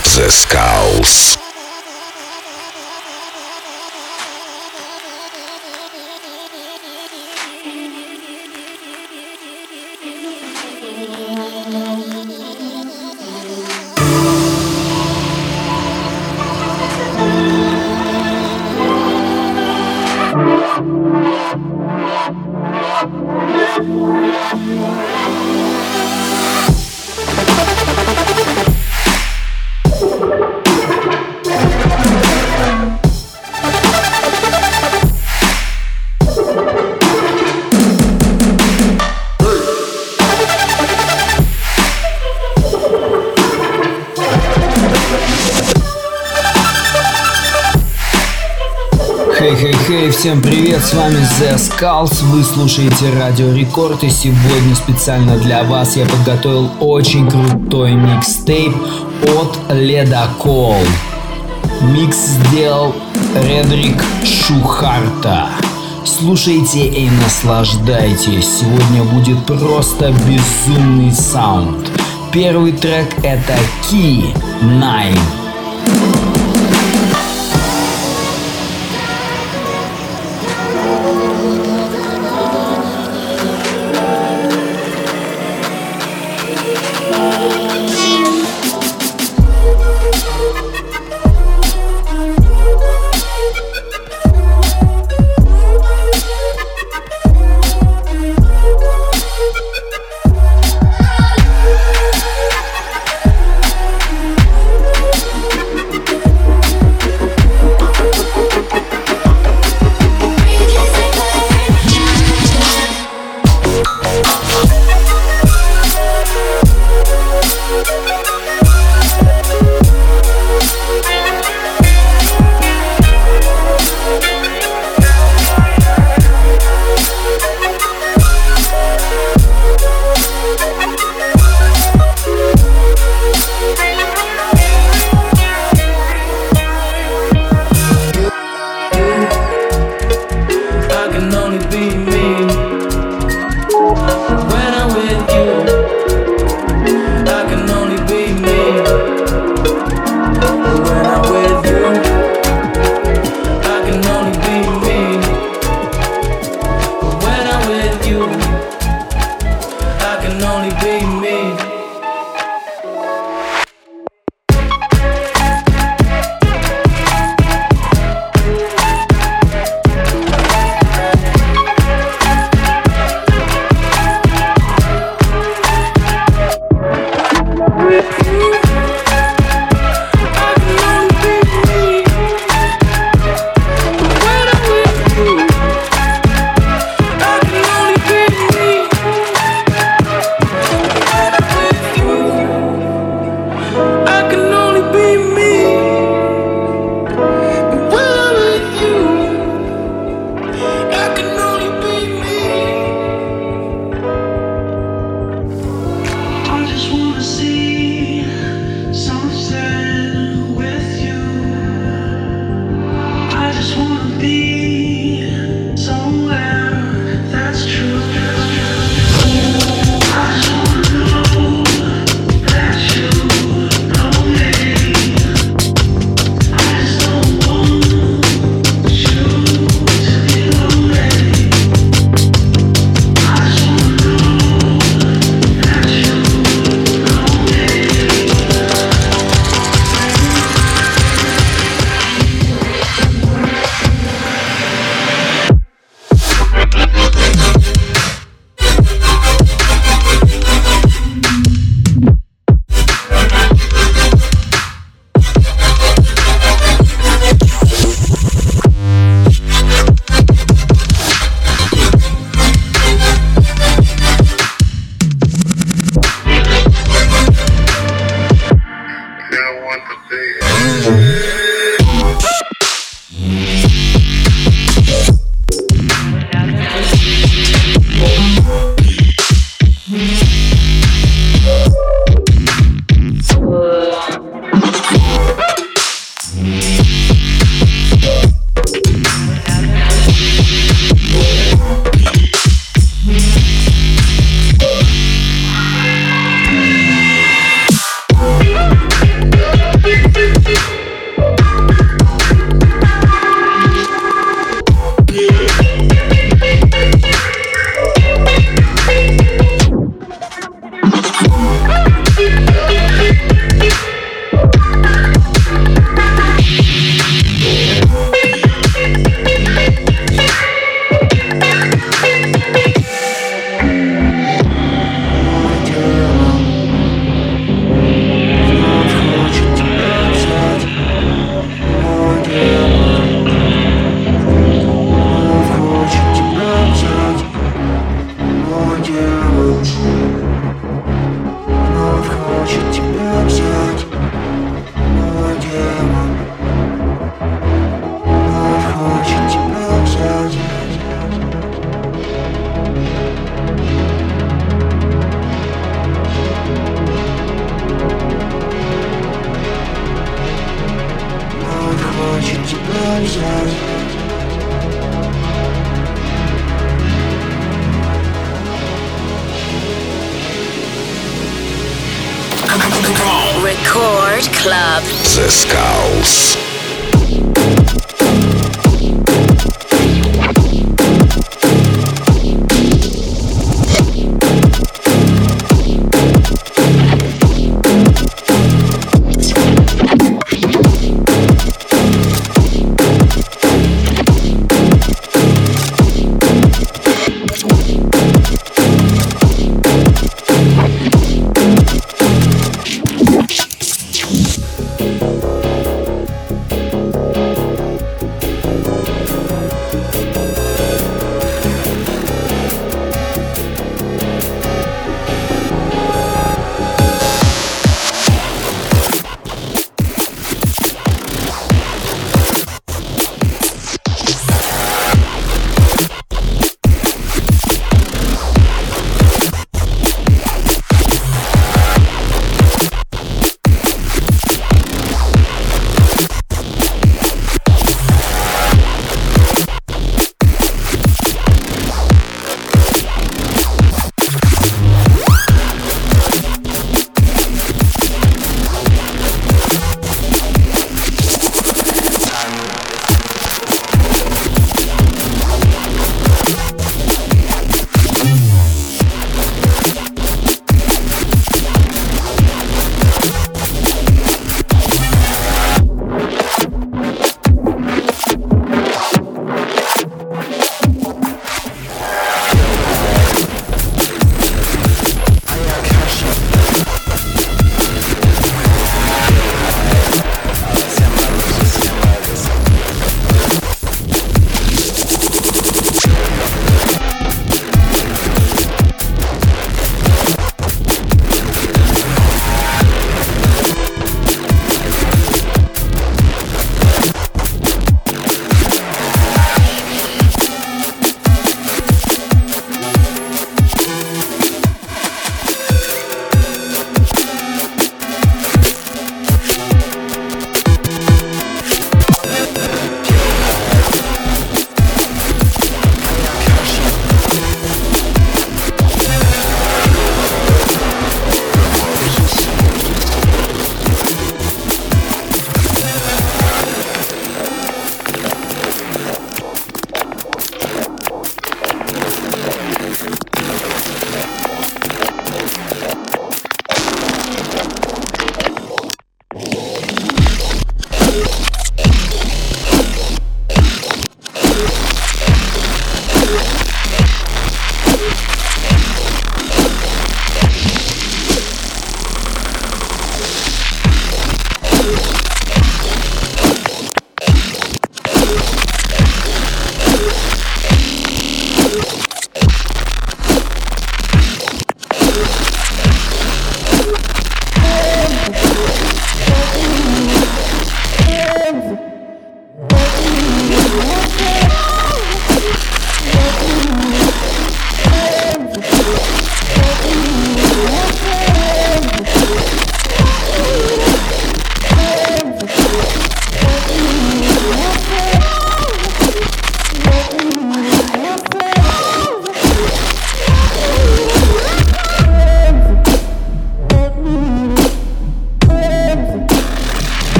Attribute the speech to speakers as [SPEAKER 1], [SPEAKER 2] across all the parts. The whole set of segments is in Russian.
[SPEAKER 1] The Skulls.
[SPEAKER 2] С вами The Skulls, вы слушаете Радио Рекорд и сегодня специально для вас я подготовил очень крутой микстейп от Ледокол. Микс сделал Редрик Шухарт. А. Слушайте и наслаждайтесь, сегодня будет просто безумный саунд. Первый трек это Key Nine.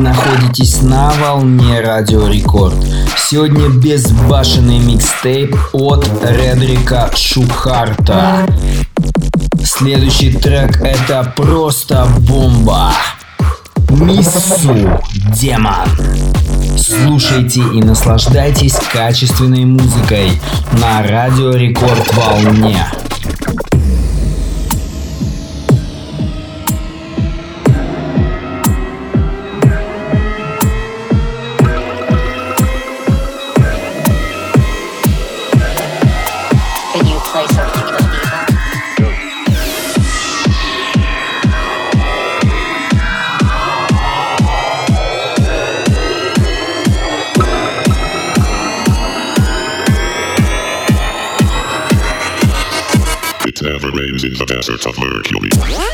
[SPEAKER 2] Находитесь на волне Радио Рекорд. Сегодня безбашенный микстейп от Редрика Шухарта. Следующий трек это просто бомба. Миссу Демон. Слушайте и наслаждайтесь качественной музыкой на Радио Рекорд волне.
[SPEAKER 1] In the desert of Mercury.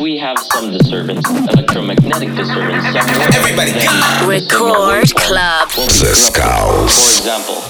[SPEAKER 3] we have some disturbance, electromagnetic disturbance somewhere. Everybody, then
[SPEAKER 4] record club. The
[SPEAKER 5] Skulls. For example.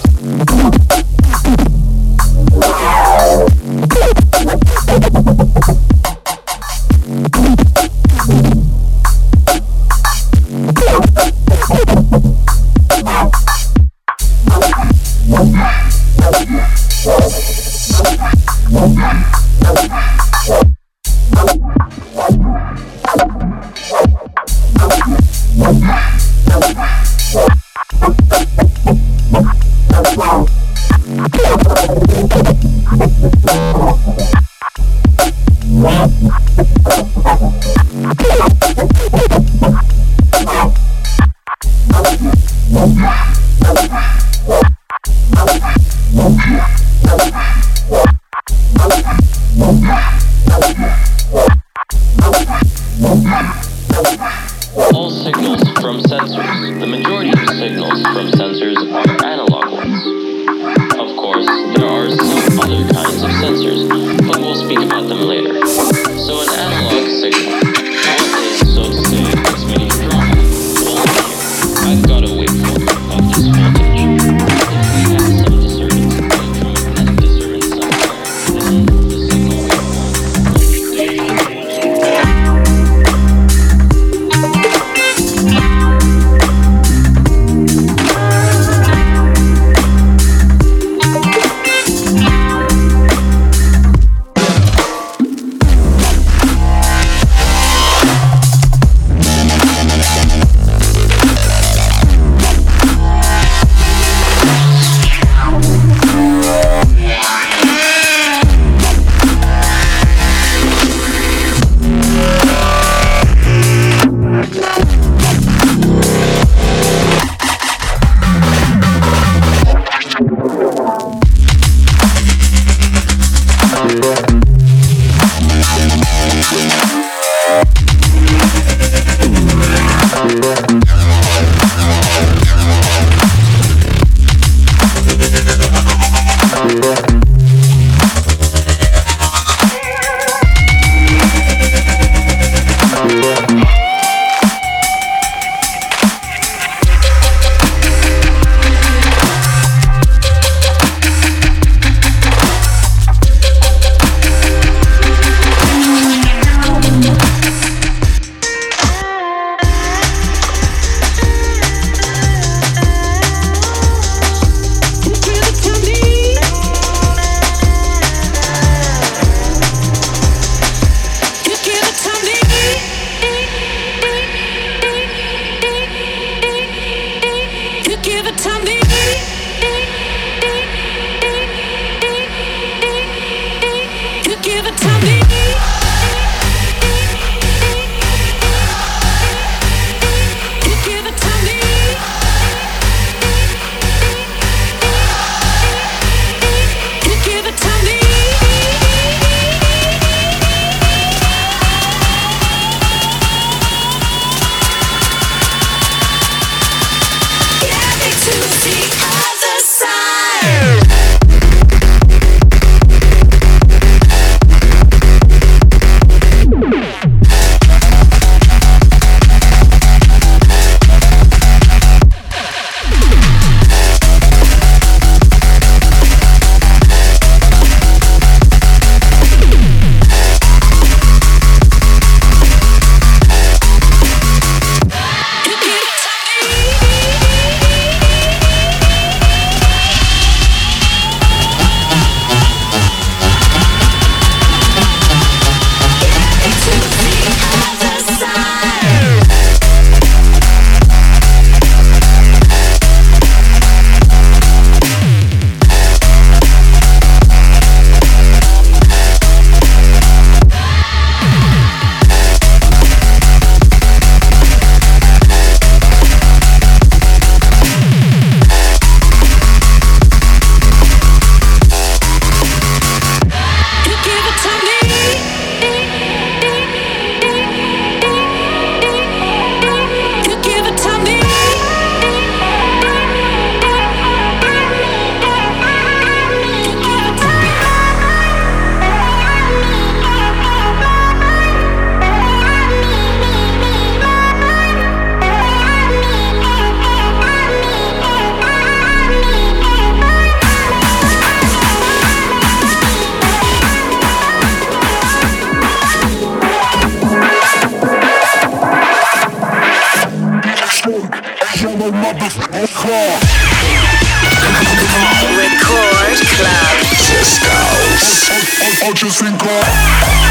[SPEAKER 5] Yeah.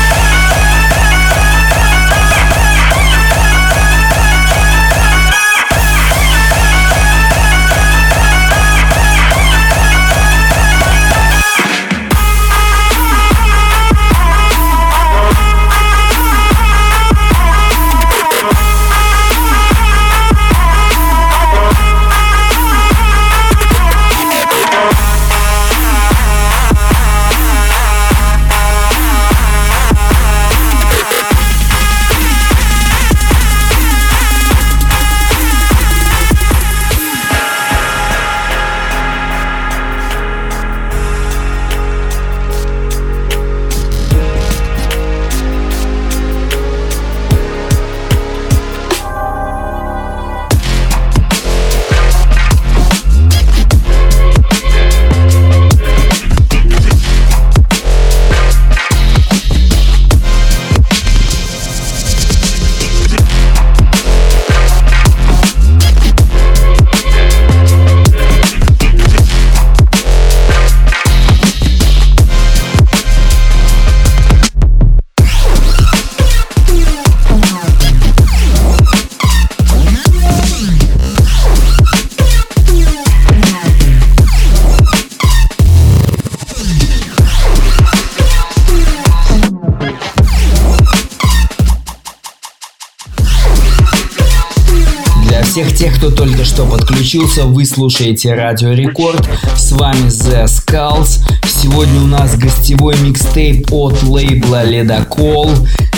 [SPEAKER 5] только что подключился, вы слушаете Радио Рекорд. С вами The Skulls. Сегодня у нас гостевой микстейп от лейбла Ледокол,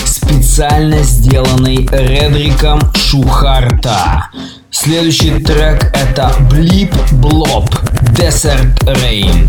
[SPEAKER 5] специально сделанный Редриком Шухарта. Следующий трек это Блип Блоп Desert Rain.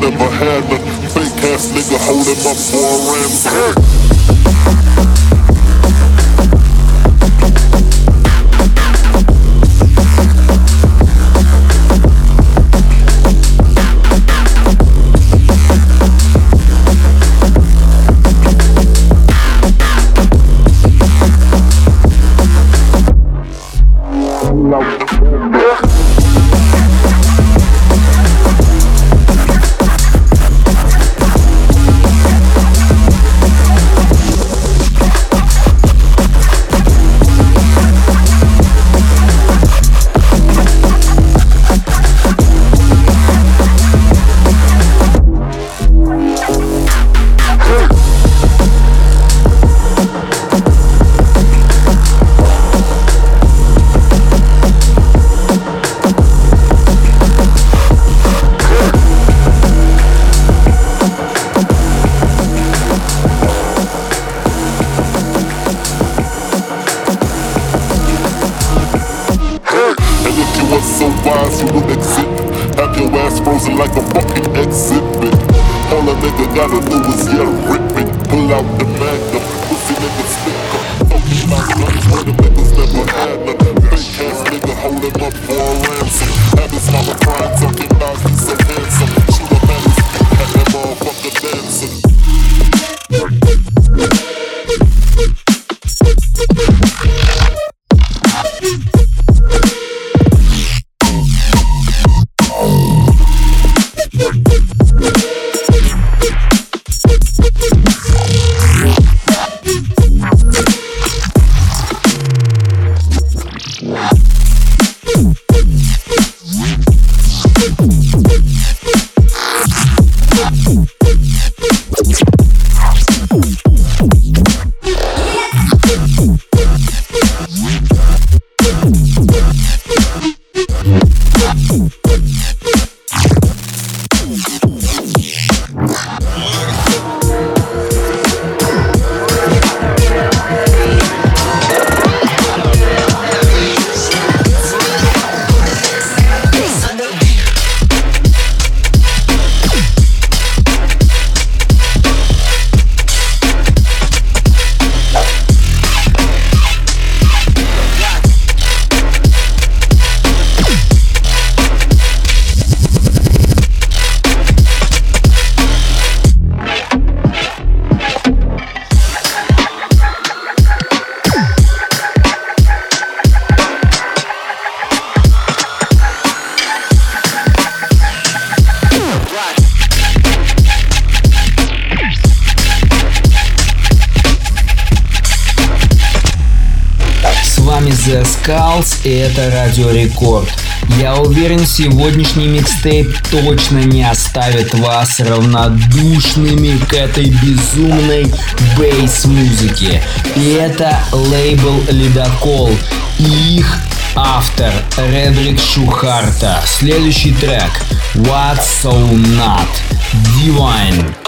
[SPEAKER 6] never had a Fake ass nigga
[SPEAKER 2] holding my boy Ram's Радио Рекорд. Я уверен, сегодняшний микстейп точно не оставит вас равнодушными к этой безумной бейс-музыке. И это лейбл «Ледокол» и их автор Редрик Шухарта. Следующий трек «What's So Not» Divine.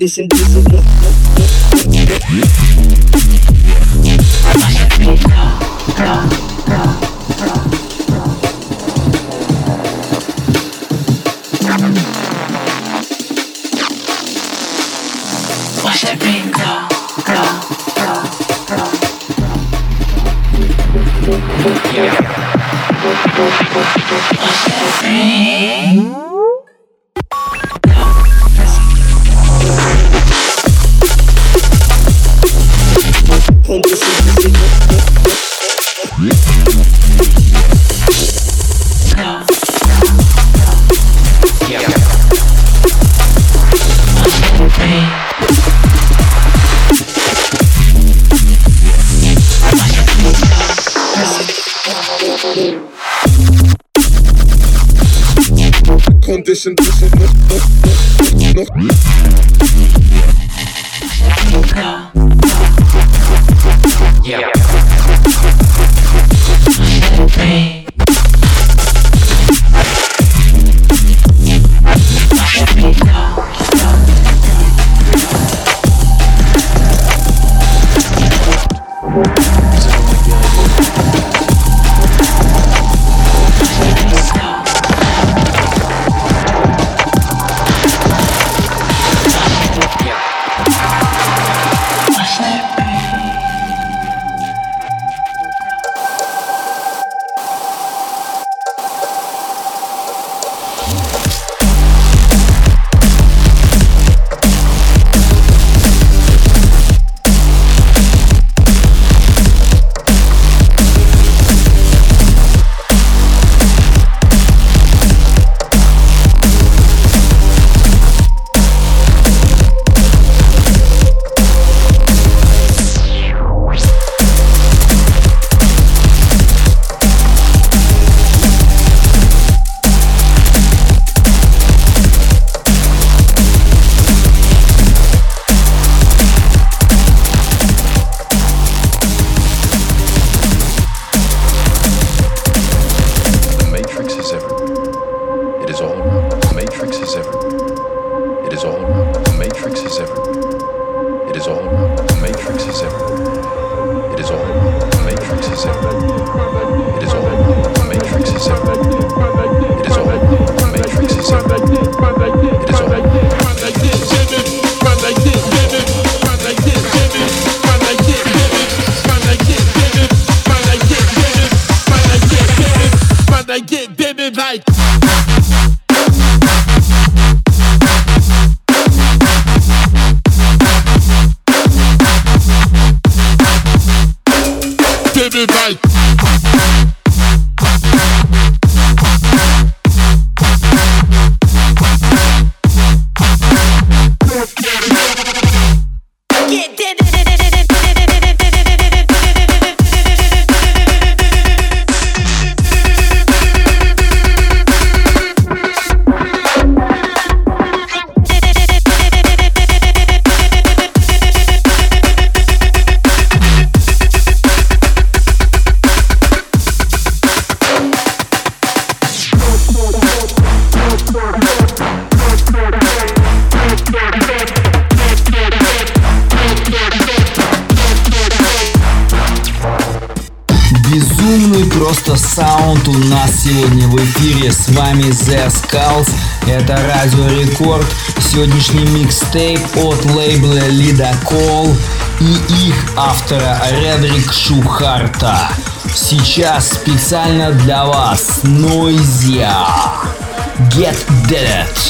[SPEAKER 2] this and this. Это Радио Рекорд. Сегодняшний микстейп от лейбла Лида Кол и их автора Редрик Шухарта. Сейчас специально для вас Noisia. Get Dead.